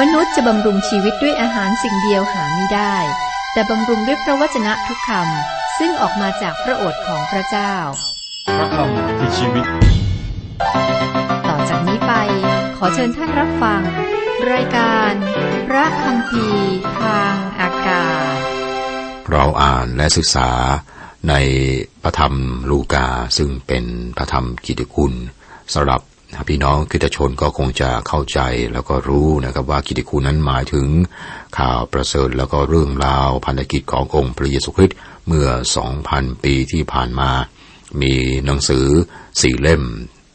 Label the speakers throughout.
Speaker 1: มนุษย์จะบำรุงชีวิตด้วยอาหารสิ่งเดียวหาไม่ได้ แต่บำรุงด้วยพระวจนะทุกคำซึ่งออกมาจากพระโอษฐ์ของพระเจ้า
Speaker 2: พระคำคือชีวิต
Speaker 1: ต่อจากนี้ไป ขอเชิญท่านรับฟัง รายการ พระคำพีร์ทางอากาศ
Speaker 3: เราอ่านและศึกษาในพระธรรมลูกาซึ่งเป็นพระธรรมกิตติคุณสำหรับ พี่น้องคริสตชนก็คงจะเข้าใจแล้วก็รู้นะครับว่ากิติคุณนั้นหมายถึงข่าวประเสริฐแล้วก็เรื่องราวพันธกิจขององค์พระเยซูคริสต์เมื่อ 2,000 ปีที่ผ่านมา มีหนังสือสี่เล่ม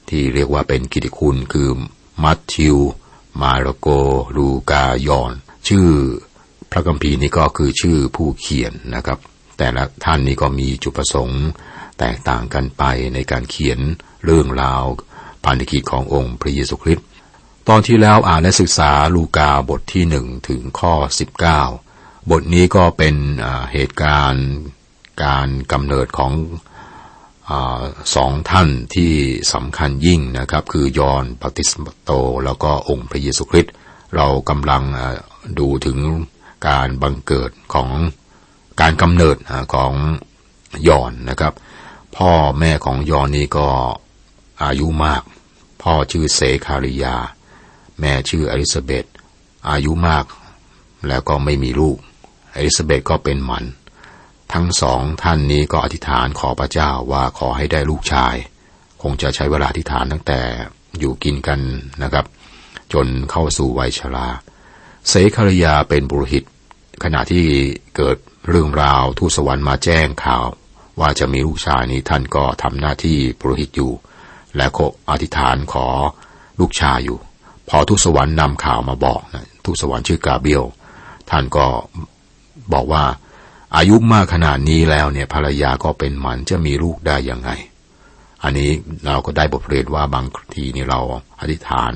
Speaker 3: ที่เรียกว่าเป็นกิติคุณคือมัทธิว มาระโก ลูกายอน ชื่อพระคัมภีร์นี้ก็คือชื่อผู้เขียนนะครับ แต่ละท่านนี้ก็มีจุดประสงค์แตกต่างกันไปในการเขียนเรื่องราว พันธกิจขององค์พระเยซูคริสต์ตอนที่แล้วอ่านและศึกษาลูกาบทที่หนึ่งถึงข้อ 19 บทนี้ก็เป็นเหตุการณ์การกำเนิดของอสองท่านที่สำคัญยิ่งนะครับ คือยอห์นปฏิสมโต แล้วก็องค์พระเยซูคริสต์เรากำลังดูถึงการบังเกิดของการกำเนิดของยอนนะครับ พ่อแม่ของยอนนี้ก็ อายุมาก พ่อชื่อเซคาริยา แม่ชื่ออลิซาเบธอายุมาก แล้วก็ไม่มีลูกอลิซาเบธก็เป็นหมัน ทั้งสองท่านนี้ก็อธิษฐานขอพระเจ้าว่าขอให้ได้ลูกชาย คงจะใช้เวลาอธิษฐานตั้งแต่อยู่กินกันนะครับ จนเข้าสู่วัยชราเสคาริยาเป็นบุรหิต ขณะที่เกิดเรื่องราวทูตสวรรค์มาแจ้งข่าว ว่าจะมีลูกชายนี้ท่านก็ทำหน้าที่บุรหิตอยู่ และก็อธิษฐานขอลูกชายอยู่ พอทูตสวรรค์นำข่าวมาบอกนะทูตสวรรค์ชื่อกาเบียลท่านก็บอกว่าอายุมากขนาดนี้แล้วเนี่ยภรรยาก็เป็นหมันจะมีลูกได้ยังไง อันนี้เราก็ได้บทเรียนว่าบางทีนี่เราอธิษฐาน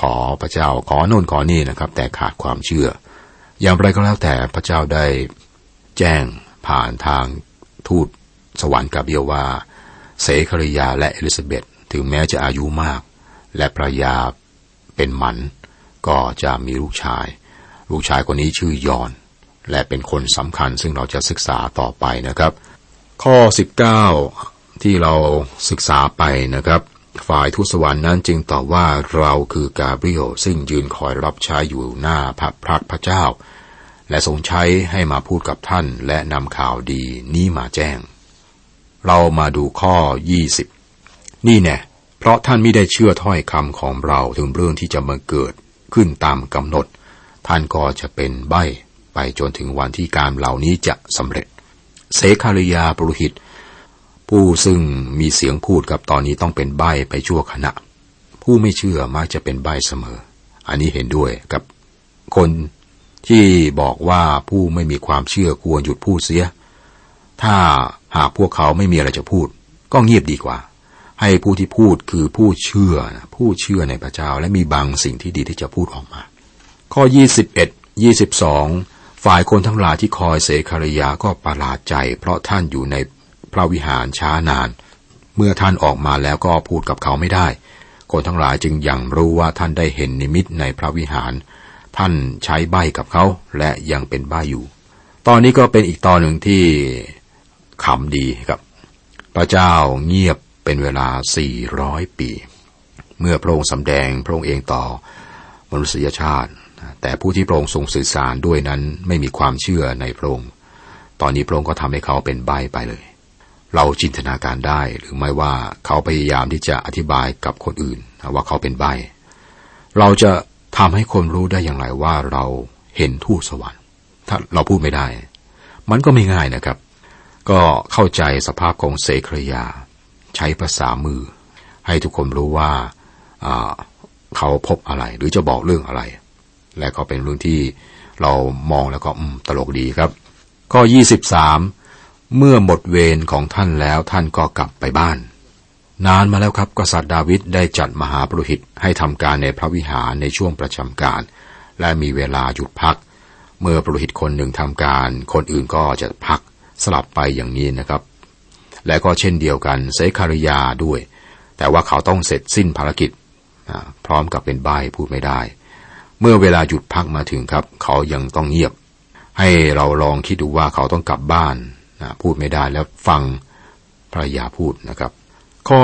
Speaker 3: ขอพระเจ้าขอโน่นขอนี่นะครับ แต่ขาดความเชื่อ อย่างไรก็แล้วแต่พระเจ้าได้แจ้งผ่านทางทูตสวรรค์กาเบียว่า เสคริยาและเอลิซาเบธ ถึงแม้จะอายุมาก และภรยาเป็นหมัน ก็จะมีลูกชาย ลูกชายคนนี้ชื่อยอน และเป็นคนสำคัญซึ่งเราจะศึกษาต่อไปนะครับ ข้อ 19 ที่เราศึกษาไปนะครับ ฝ่ายทูตสวรรค์นั้นจึงตอบว่าเราคือกาเบรียลซึ่งยืนคอยรับใช้อยู่หน้าพระพักพระเจ้า และทรงใช้ให้มาพูดกับท่านและนำข่าวดีนี้มาแจ้ง เรามาดูข้อ 20 นี่แน่ ราะท่านไม่ได้เชื่อถ้อยคำของเราถึงเรื่องที่จะมาเกิดขึ้นตามกำหนด ท่านก็จะเป็นใบไปจนถึงวันที่การเหล่านี้จะสำเร็จ เสคาริยาปรุหิต ผู้ซึ่งมีเสียงพูดกับตอนนี้ต้องเป็นใบไปชั่วขณะ ผู้ไม่เชื่อมักจะเป็นใบเสมอ อันนี้เห็นด้วยกับคนที่บอกว่าผู้ไม่มีความเชื่อควรหยุดพูดเสีย ถ้าหากพวกเขาไม่มีอะไรจะพูด ก็เงียบดีกว่า ให้ผู้ที่พูดคือผู้เชื่อ ผู้เชื่อในพระเจ้าและมีบางสิ่งที่ดีที่จะพูดออกมา ข้อ 21 22 ฝ่ายคนทั้งหลายที่คอยเสคาริยาก็ประหลาดใจ เพราะท่านอยู่ในพระวิหารช้านาน เมื่อท่านออกมาแล้วก็พูดกับเขาไม่ได้ คนทั้งหลายจึงยังรู้ว่าท่านได้เห็นนิมิตในพระวิหาร ท่านใช้ใบกับเขาและยังเป็นใบอยู่ ตอนนี้ก็เป็นอีกตอนหนึ่งที่ขำดีครับ พระเจ้าเงียบ เป็นเวลา 400 ปี เมื่อพระองค์สำแดงพระองค์เองต่อมนุษยชาติ แต่ผู้ที่พระองค์ทรงสื่อสารด้วยนั้นไม่มีความเชื่อในพระองค์ ตอนนี้พระองค์ก็ทำให้เขาเป็นใบไปเลย เราจินตนาการได้หรือไม่ว่าเขาพยายามที่จะอธิบายกับคนอื่นว่าเขาเป็นใบเราจะทำให้คนรู้ได้อย่างไรว่าเราเห็นทูตสวรรค์ ถ้าเราพูดไม่ได้ มันก็ไม่ง่ายนะครับ ก็เข้าใจสภาพของเสครยา ใช้ภาษามือ ให้ทุกคนรู้ว่าเขาพบอะไร หรือจะบอกเรื่องอะไร และก็เป็นเรื่องที่เรามองแล้วก็ตลกดีครับ ข้อ 23 เมื่อหมดเวรของท่านแล้วท่านก็กลับไปบ้าน นานมาแล้วครับกษัตริย์ดาวิดได้จัดมหาปรุหิตให้ทำการในพระวิหารในช่วงประจำการ และมีเวลาหยุดพัก เมื่อปรุหิตคนหนึ่งทำการ คนอื่นก็จะพักสลับไปอย่างนี้นะครับ และก็เช่นเดียวกันเซคาริยาด้วย แต่ว่าเขาต้องเสร็จสิ้นภารกิจ พร้อมกับเป็นใบพูดไม่ได้ เมื่อเวลาหยุดพักมาถึงครับ เขายังต้องเงียบ ให้เราลองคิดดูว่าเขาต้องกลับบ้านนะพูดไม่ได้แล้วฟังภรรยาพูดนะครับ ข้อ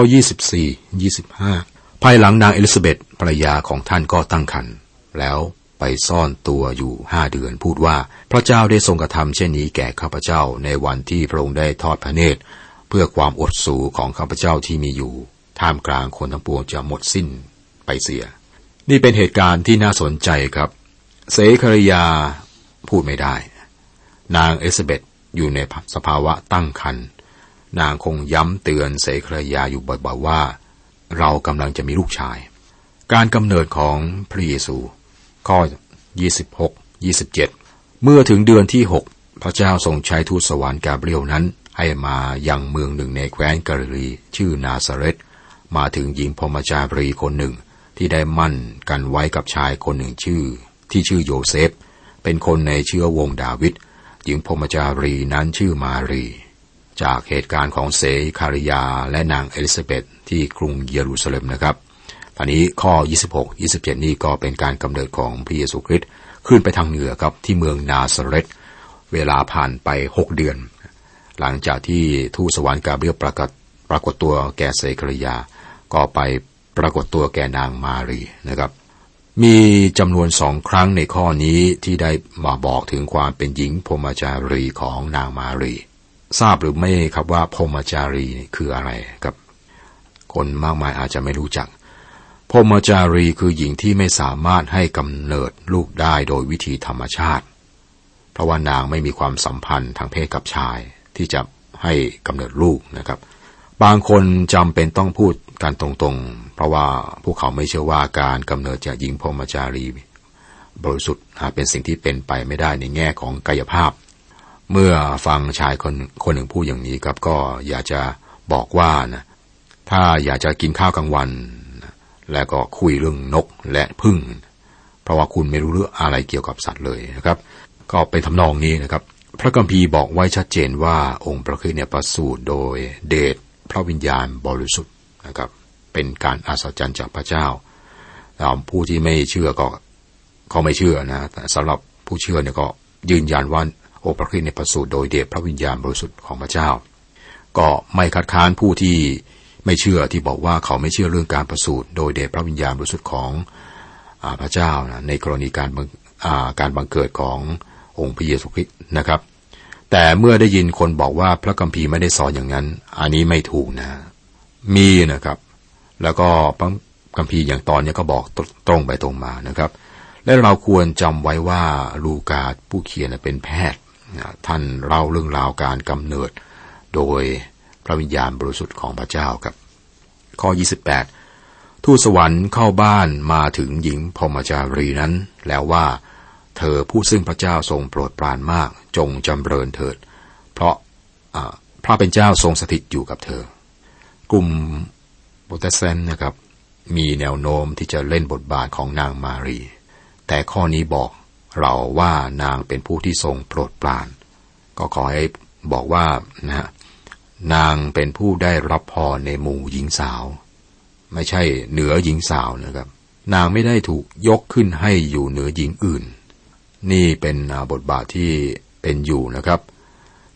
Speaker 3: 24 25 ภายหลังนางเอลิซาเบธภรรยาของท่านก็ตั้งครรภ์แล้วไปซ่อนตัวอยู่ห้าเดือน พูดว่าพระเจ้าได้ทรงกระทำเช่นนี้แก่ข้าพเจ้าในวันที่พระองค์ได้ทอดพระเนตร พื่อความอดสูของข้าพเจ้าที่มีอยู่ ท่ามกลางคนทั้งปวงจะหมดสิ้นไปเสีย นี่เป็นเหตุการณ์ที่น่าสนใจครับ เสครยาพูดไม่ได้ นางเอลิซาเบธอยู่ในสภาวะตั้งครรภ์นางคงย้ำเตือนเสครยาอยู่บ่อยๆว่า เรากำลังจะมีลูกชาย การกำเนิดของพระเยซู ข้อ 26 27 เมื่อถึงเดือนที่ 6 พระเจ้าทรงใช้ทูตสวรรค์กาเบรียลนั้น ให้มายังเมืองหนึ่งในแคว้นกาลิลีชื่อนาซาเรตมาถึงหญิงพรหมจารีคนหนึ่งที่ได้หมั้นกันไว้กับชายคนหนึ่งชื่อ ที่ชื่อโยเซฟ เป็นคนในเชื้อวงศ์ดาวิดหญิงพรหมจารีนั้นชื่อมารี จากเหตุการณ์ของเสคาริยาและนางเอลิซาเบธที่กรุงเยรูซาเล็มนะครับตอนนี้ข้อ 26 27 นี่ก็เป็นการกำเนิดของพระเยซูคริสต์ขึ้นไปทางเหนือครับที่เมืองนาซาเรตเวลาผ่านไป 6 เดือน หลังจากที่ทูตสวรรค์กาเบรียลปรากฏปรากฏตัวแก่เสคาริยา ก็ไปปรากฏตัวแก่นางมารีนะครับ มีจำนวนสองครั้งในข้อนี้ที่ได้มาบอกถึงความเป็นหญิงพรหมจารีของนางมารี ทราบหรือไม่ครับว่าพรหมจารีคืออะไรครับ คนมากมายอาจจะไม่รู้จักพรมจารีคือหญิงที่ไม่สามารถให้กำเนิดลูกได้โดยวิธีธรรมชาติ เพราะว่านางไม่มีความสัมพันธ์ทางเพศกับชาย ที่จะให้กำเนิดลูกนะครับ บางคนจำเป็นต้องพูดกันตรงๆ เพราะว่าพวกเขาไม่เชื่อว่าการกำเนิดจากหญิงพรหมจารีบริสุทธิ์เป็นสิ่งที่เป็นไปไม่ได้ในแง่ของกายภาพ เมื่อฟังชายคนคนหนึ่งพูดอย่างนี้ครับก็อยากจะบอกว่านะถ้าอยากจะกินข้าวกลางวัน แล้วก็คุยเรื่องนกและพึ่ง เพราะว่าคุณไม่รู้เรื่องอะไรเกี่ยวกับสัตว์เลยนะครับ ก็เป็นทำนองนี้นะครับ พระคัมภีร์บอกไว้ชัดเจนว่าองค์พระคริสต์เนี่ยประสูติโดยเดชพระวิญญาณบริสุทธิ์นะครับ เป็นการอัศจรรย์จากพระเจ้าผู้ที่ไม่เชื่อก็เขาไม่เชื่อนะแต่สำหรับผู้เชื่อเนี่ยก็ยืนยันว่าองค์พระคริสต์เนี่ยประสูติโดยเดชพระวิญญาณบริสุทธิ์ของพระเจ้า ก็ไม่คัดค้านผู้ที่ไม่เชื่อที่บอกว่าเขาไม่เชื่อเรื่องการประสูติโดยเดชพระวิญญาณบริสุทธิ์ของอพระเจ้านะในกรณีการการบังเกิดขององค์พระเยซูคริสต์นะครับ แต่เมื่อได้ยินคนบอกว่าพระคัมภีร์ไม่ได้สอนอย่างนั้น อันนี้ไม่ถูกนะ มีนะครับ แล้วก็พระคัมภีร์อย่างตอนนี้ก็บอกตรงไปตรงมานะครับ และเราควรจำไว้ว่าลูกาผู้เขียนเป็นแพทย์ท่านเล่าเรื่องราวการกำเนิด โดยพระวิญญาณบริสุทธิ์ของพระเจ้าครับ ข้อ 28 ทูตสวรรค์เข้าบ้านมาถึงหญิงพรมจารีนั้น แล้วว่า เธอผู้ซึ่งพระเจ้าทรงโปรดปรานมาก จงจำเริญเถิด เพราะพระเป็นเจ้าทรงสถิตอยู่กับเธอ กลุ่มโปรเตสแตนต์นะครับมีแนวโน้มที่จะเล่นบทบาทของนางมารี แต่ข้อนี้บอกเราว่านางเป็นผู้ที่ทรงโปรดปราน ก็ขอให้บอกว่านะฮะนางเป็นผู้ได้รับพรในหมู่หญิงสาว ไม่ใช่เหนือหญิงสาวนะครับ นางไม่ได้ถูกยกขึ้นให้อยู่เหนือหญิงอื่น นี่เป็นบทบาทที่เป็นอยู่นะครับ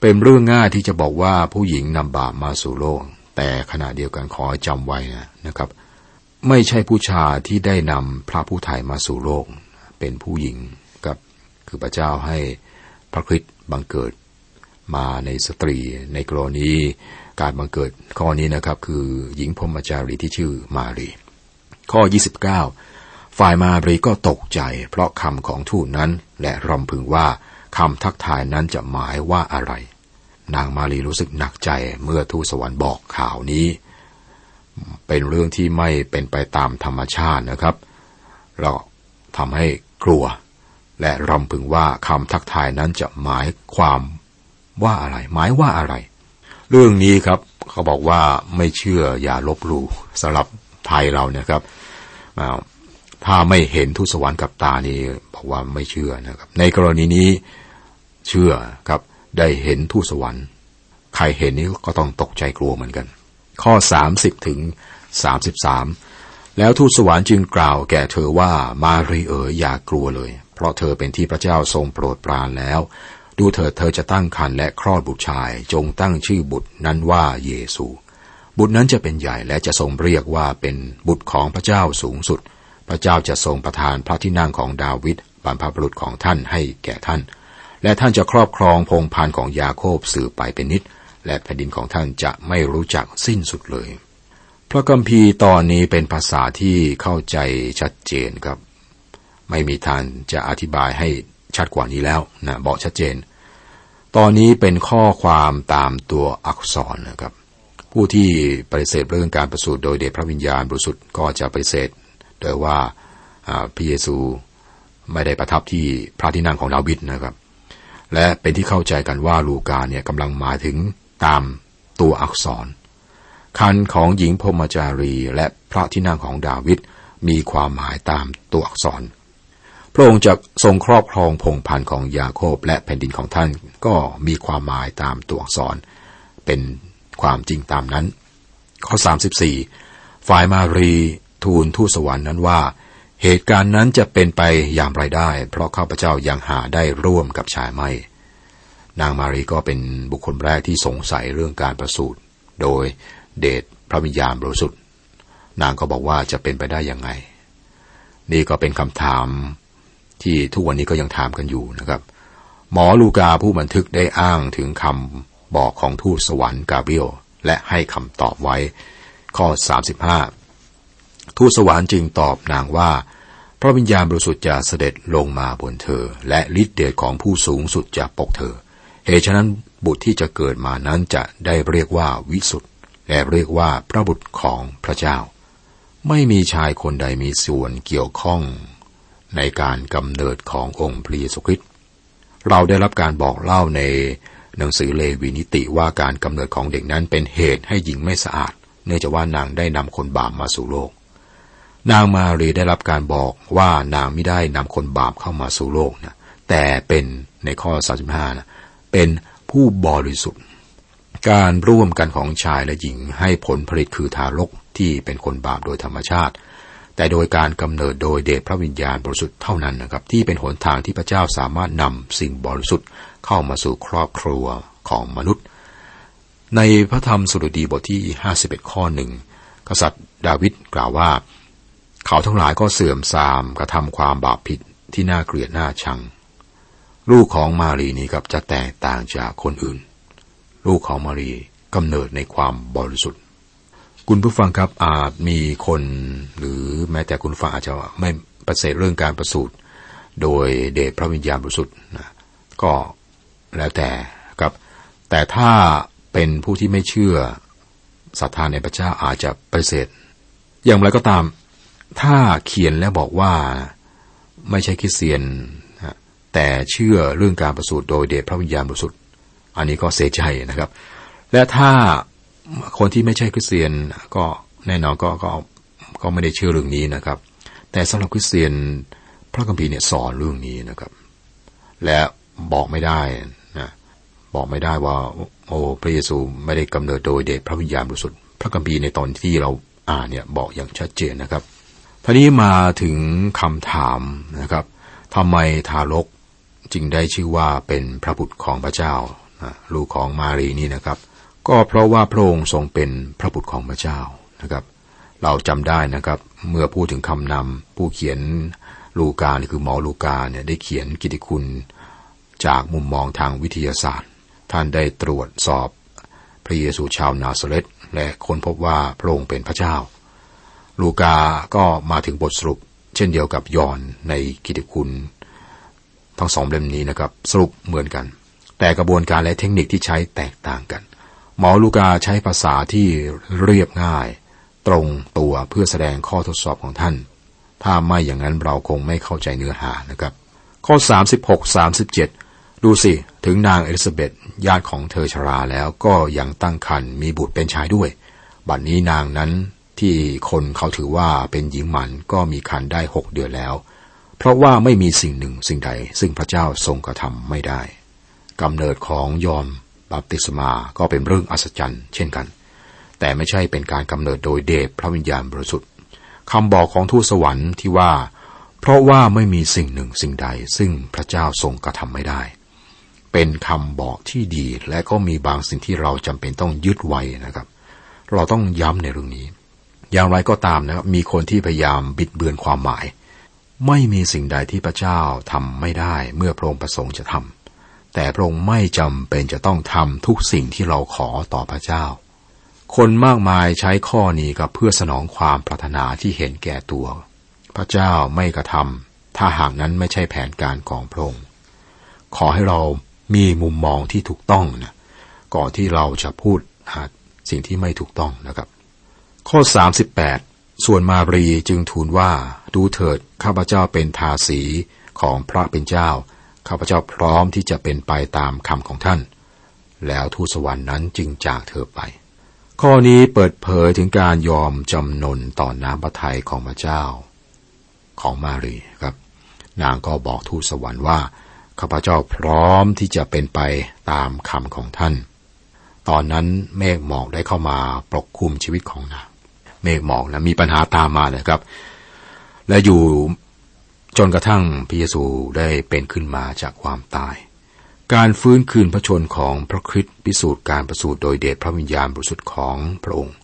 Speaker 3: เป็นเรื่องง่ายที่จะบอกว่าผู้หญิงนำบาปมาสู่โลก แต่ขณะเดียวกันขอจำไว้นะครับ ไม่ใช่ผู้ชายที่ได้นำพระผู้ไถ่มาสู่โลก เป็นผู้หญิงกับคือพระเจ้าให้พระคริสต์บังเกิดมาในสตรีในกรณีการบังเกิดข้อนี้นะครับ คือหญิงพรมจารีที่ชื่อมารีข้อ 29 ฝ่ายมารีก็ตกใจ เพราะคำของทูตนั้น และรำพึงว่าคำทักทายนั้นจะหมายว่าอะไร นางมารีรู้สึกหนักใจเมื่อทูตสวรรค์บอกข่าวนี้ เป็นเรื่องที่ไม่เป็นไปตามธรรมชาตินะครับ เราทำให้กลัว และรำพึงว่าคำทักทายนั้นจะหมายความว่าอะไร หมายว่าอะไร เรื่องนี้ครับเขาบอกว่าไม่เชื่ออย่าลบหลู่สำหรับไทยเราเนี่ยครับ ถ้าไม่เห็นทุสวรรค์กับตานี้บอกว่าไม่เชื่อนะครับ ในกรณีนี้เชื่อครับได้เห็นทุสวรรค์ ใครเห็นนี้ก็ต้องตกใจกลัวเหมือนกัน ข้อ 30 ถึง 33 แล้วทูตสวรรค์จึงกล่าวแก่เธอว่ามารีเอ๋ยอย่ากลัวเลย เพราะเธอเป็นที่พระเจ้าทรงโปรดปรานแล้ว ดูเถิดเธอจะตั้งครรภ์และคลอดบุตรชาย จงตั้งชื่อบุตรนั้นว่าเยซู บุตรนั้นจะเป็นใหญ่และจะทรงเรียกว่าเป็นบุตรของพระเจ้าสูงสุด พระเจ้าจะทรงประทานพระที่นั่งของดาวิดบรรพบุรุษของท่านให้แก่ท่าน และท่านจะครอบครองพงพันธ์ของยาโคบสืบไปเป็นนิด และแผ่นดินของท่านจะไม่รู้จักสิ้นสุดเลย พระคัมภีร์ตอนนี้เป็นภาษาที่เข้าใจชัดเจนครับ ไม่มีทางจะอธิบายให้ชัดกว่านี้แล้วนะบอกชัดเจน ตอนนี้เป็นข้อความตามตัวอักษรนะครับ ผู้ที่ปฏิเสธเรื่องการประสูติโดยเดชพระวิญญาณบริสุทธิ์ก็จะปฏิเสธ โดยว่าพระเยซูไม่ได้ประทับที่พระที่นั่งของดาวิดนะครับ และเป็นที่เข้าใจกันว่าลูกาเนี่ยกำลังหมายถึงตามตัวอักษร คันของหญิงพมจารีและพระที่นั่งของดาวิดมีความหมายตามตัวอักษร พระองค์จะทรงครอบครองพงพันธ์ของยาโคบและแผ่นดินของท่านก็มีความหมายตามตัวอักษร เป็นความจริงตามนั้น ข้อ 34 ฝ่ายมารี ทูลทูตสวรรค์นั้นว่า เหตุการณ์นั้นจะเป็นไปอย่างไรได้ เพราะข้าพเจ้ายังหาได้ร่วมกับชายไม่ นางมารีก็เป็นบุคคลแรกที่สงสัยเรื่องการประสูติโดยเดชพระวิญญาณบริสุทธิ์นางก็บอกว่าจะเป็นไปได้อยังไง นี่ก็เป็นคำถามที่ทุกวันนี้ก็ยังถามกันอยู่นะครับ หมอลูกาผู้บันทึกได้อ้างถึงคำบอกของทูตสวรรค์กาเบรียลและให้คำตอบไว้ ข้อ 35 ทูตสวรรค์จึงตอบนางว่า พระวิญญาณบริสุทธิ์จะเสด็จลงมาบนเธอ และฤทธิเดชของผู้สูงสุดจะปกเธอ เหตุฉะนั้นบุตรที่จะเกิดมานั้นจะได้เรียกว่าวิสุทธ์และเรียกว่าพระบุตรของพระเจ้า ไม่มีชายคนใดมีส่วนเกี่ยวข้อง ในการกำเนิดขององค์พระเยซูคริสต์เราได้รับการบอกเล่าในหนังสือเลวีนิติว่าการกำเนิดของเด็กนั้นเป็นเหตุให้หญิงไม่สะอาด เนื่องจากว่านางได้นำคนบาปมาสู่โลก นางมารีได้รับการบอกว่านางไม่ได้นำคนบาปเข้ามาสู่โลกนะแต่เป็นในข้อ 35นะเป็นผู้บริสุทธิ์ การร่วมกันของชายและหญิงให้ผลผลิตคือทารกที่เป็นคนบาปโดยธรรมชาติ แต่โดยการกำเนิดโดยเดชพระวิญญาณบริสุทธิ์เท่านั้นนะครับ ที่เป็นหนทางที่พระเจ้าสามารถนำสิ่งบริสุทธิ์เข้ามาสู่ครอบครัวของมนุษย์ ในพระธรรมสุรดีบทที่ 51 ข้อหนึ่งกษัตริย์ดาวิดกล่าวว่า เขาทั้งหลายก็เสื่อมทรามกระทำความบาปผิดที่น่าเกลียดน่าชัง ลูกของมารีนี้กับจะแตกต่างจากคนอื่น ลูกของมารีกำเนิดในความบริสุทธิ์ คุณผู้ฟังครับอาจมีคนหรือแม้แต่คุณฟังอาจจะไม่ประเสริฐเรื่องการประสูติโดยเดชพระวิญญาณบริสุทธิ์นะก็แล้วแต่ครับ แต่ถ้าเป็นผู้ที่ไม่เชื่อศรัทธาในพระเจ้าอาจจะปฏิเสธ อย่างไรก็ตาม ถ้าเขียนแล้วบอกว่าไม่ใช่คริสเตียน แต่เชื่อเรื่องการประสูติโดยเดชพระวิญญาณบริสุทธิ์อันนี้ก็เสียใจนะครับ และถ้าคนที่ไม่ใช่คริสเตียนก็แน่นอนก็ก็ก็ไม่ได้เชื่อเรื่องนี้นะครับ แต่สำหรับคริสเตียนพระคัมภีร์เนี่ยสอนเรื่องนี้นะครับ และบอกไม่ได้นะบอกไม่ได้ว่าโอ้พระเยซูไม่ได้กำเนิดโดยเดชพระวิญญาณบริสุทธิ์พระคัมภีร์ในตอนที่เราอ่านเนี่ยบอกอย่างชัดเจนนะครับ ทีนี้มาถึงคำถามนะครับทำไมทารกจึงได้ชื่อว่าเป็นพระบุตรของพระเจ้าลูกของมารีนี่นะครับ ก็เพราะว่าพระองค์ทรงเป็นพระบุตรของพระเจ้านะครับ เราจำได้นะครับ เมื่อพูดถึงคำนำผู้เขียนลูกาคือหมอลูกาเนี่ยได้เขียนกิติคุณจากมุมมองทางวิทยาศาสตร์ ท่านได้ตรวจสอบพระเยซูชาวนาซาเรตและค้นพบว่าพระองค์เป็นพระเจ้า ลูกาก็มาถึงบทสรุป เช่นเดียวกับยอนในกิติคุณ ทั้งสองเล่มนี้นะครับ สรุปเหมือนกัน แต่กระบวนการและเทคนิคที่ใช้แตกต่างกัน หมอลูกาใช้ภาษาที่เรียบง่าย ตรงตัวเพื่อแสดงข้อทดสอบของท่าน ถ้าไม่อย่างนั้นเราคงไม่เข้าใจเนื้อหานะครับ ข้อ 36 37 ดูสิ ถึงนางเอลิซาเบธญาติของเธอชราแล้วก็ยังตั้งครรภ์มีบุตรเป็นชายด้วย บัดนนี้นางนั้น ที่คนเขาถือว่าเป็นหญิงหมันก็มีคันได้หกเดือนแล้ว เพราะว่าไม่มีสิ่งหนึ่งสิ่งใด ซึ่งพระเจ้าทรงกระทำไม่ได้กำเนิดของยอมบัพติศมาก็เป็นเรื่องอัศจรรย์เช่นกัน แต่ไม่ใช่เป็นการกำเนิดโดยเดชพระวิญญาณบริสุทธิ์คำบอกของทูตสวรรค์ที่ว่า เพราะว่าไม่มีสิ่งหนึ่งสิ่งใด ซึ่งพระเจ้าทรงกระทำไม่ได้ เป็นคำบอกที่ดีและก็มีบางสิ่งที่เราจำเป็นต้องยึดไว้นะครับ เราต้องย้ำในเรื่องนี้ อย่างไรก็ตามนะครับมีคนที่พยายามบิดเบือนความหมาย ไม่มีสิ่งใดที่พระเจ้าทำไม่ได้เมื่อพระองค์ประสงค์จะทำแต่พระองค์ไม่จำเป็นจะต้องทำทุกสิ่งที่เราขอต่อพระเจ้า คนมากมายใช้ข้อนี้กับเพื่อสนองความปรารถนาที่เห็นแก่ตัว พระเจ้าไม่กระทำถ้าหากนั้นไม่ใช่แผนการของพระองค์ขอให้เรามีมุมมองที่ถูกต้องนะก่อนที่เราจะพูดหาสิ่งที่ไม่ถูกต้องนะครับ ข้อ 38 ส่วนมารีจึงทูลว่า ดูเถิด ข้าพเจ้าเป็นทาสีของพระเป็นเจ้า ข้าพเจ้าพร้อมที่จะเป็นไปตามคำของท่าน แล้วทูตสวรรค์นั้นจึงจากเธอไป ข้อนี้เปิดเผยถึงการยอมจำนนต่อน้ำพระทัยของพระเจ้า ของมารีครับ นางก็บอกทูตสวรรค์ว่า ข้าพเจ้าพร้อมที่จะเป็นไปตามคำของท่านตอนนั้นเมฆหมอกได้เข้ามาปกคลุมชีวิตของนาง เมฆหมอกนะมีปัญหาตามมาเลยครับ และอยู่จนกระทั่งพระเยซูได้เป็นขึ้นมาจากความตาย การฟื้นคืนพระชนของพระคริสต์พิสูจน์การประสูติโดยเดชพระวิญญาณบริสุทธิ์ของพระองค์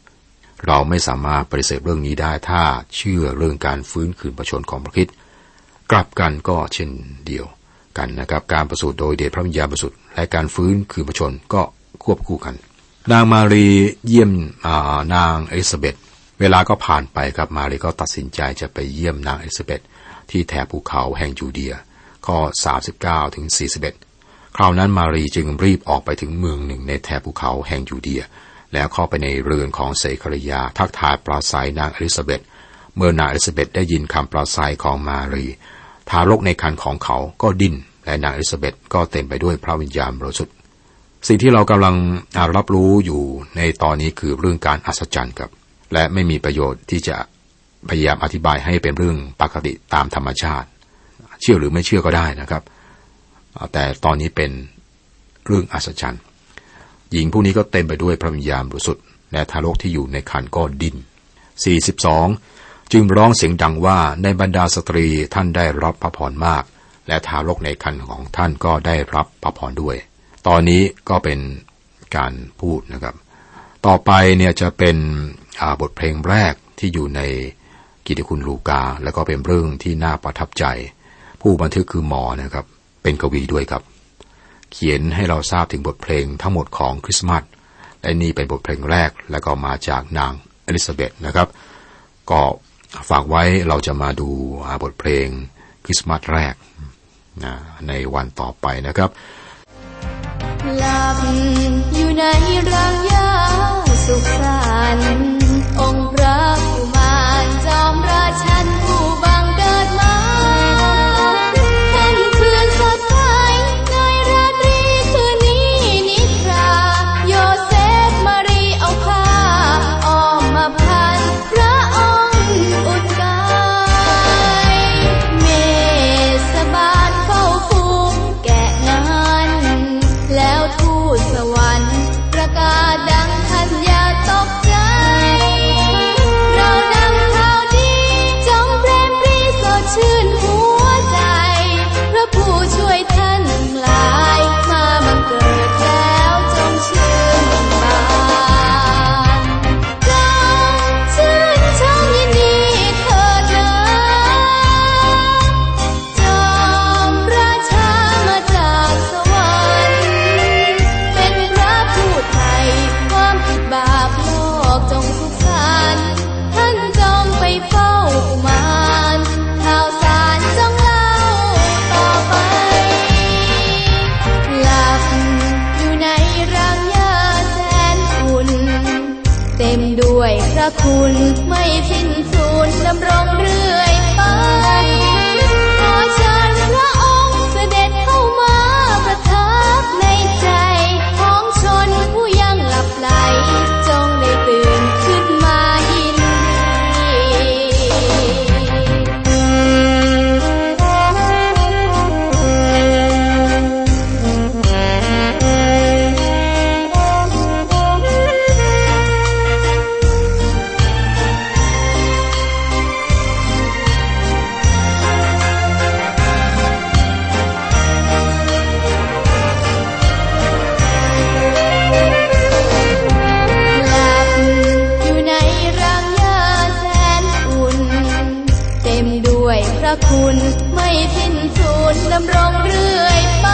Speaker 3: เราไม่สามารถปฏิเสธเรื่องนี้ได้ถ้าเชื่อเรื่องการฟื้นคืนพระชนของพระคริสต์กลับกันก็เช่นเดียวกันนะครับการประสูติโดยเดชพระวิญญาณบริสุทธิ์และการฟื้นคืนพระชนก็ควบคู่กัน นางมารีเยี่ยมนางเอลิซาเบธ เวลาก็ผ่านไปครับมารีก็ตัดสินใจจะไปเยี่ยมนางเอลิซาเบธที่แถบภูเขาแห่งยูเดีย ข้อ 39ถึง41 คราวนั้นมารีจึงรีบออกไปถึงเมืองหนึ่งในแถบภูเขาแห่งยูเดีย แล้วเข้าไปในเรือนของเศคาริยาทักทายปราศัยนางเอลิซาเบธเมื่อนางเอลิซาเบธได้ยินคำปราศัยของมารี ทารกในครรภ์ของเขาก็ดิ้นและนางเอลิซาเบธก็เต็มไปด้วยพระวิญญาณบริสุทธิ์สิ่งที่เรากำลังรับรู้อยู่ในตอนนี้คือเรื่องการอัศจรรย์ครับ และไม่มีประโยชน์ที่จะพยายามอธิบายให้เป็นเรื่องปกติตามธรรมชาติ เชื่อหรือไม่เชื่อก็ได้นะครับ แต่ตอนนี้เป็นเรื่องอัศจรรย์ หญิงผู้นี้ก็เต็มไปด้วยพระวิญญาณบริสุทธิ์และทารกที่อยู่ในคันก็ดิน 42 จึงร้องเสียงดังว่าในบรรดาสตรีท่านได้รับพระพรมาก และทารกในคันของท่านก็ได้รับพระพรด้วย ตอนนี้ก็เป็นการพูดนะครับ ต่อไปเนี่ยจะเป็น บทเพลงแรกที่อยู่ในกิติคุณลูกา แล้วก็เป็นเรื่องที่น่าประทับใจ ผู้บันทึกคือหมอนะครับ เป็นกวีด้วยครับ เขียนให้เราทราบถึงบทเพลงทั้งหมดของคริสต์มาสและนี่เป็นบทเพลงแรกแล้วก็มาจากนางอลิซาเบธนะครับ ก็ฝากไว้เราจะมาดูบทเพลงคริสต์มาสแรกนะในวันต่อไปนะครับ
Speaker 4: หลับอยู่ในรังยาสุข พระคุณไม่สิ้นสูญดำรงเรื่อยไป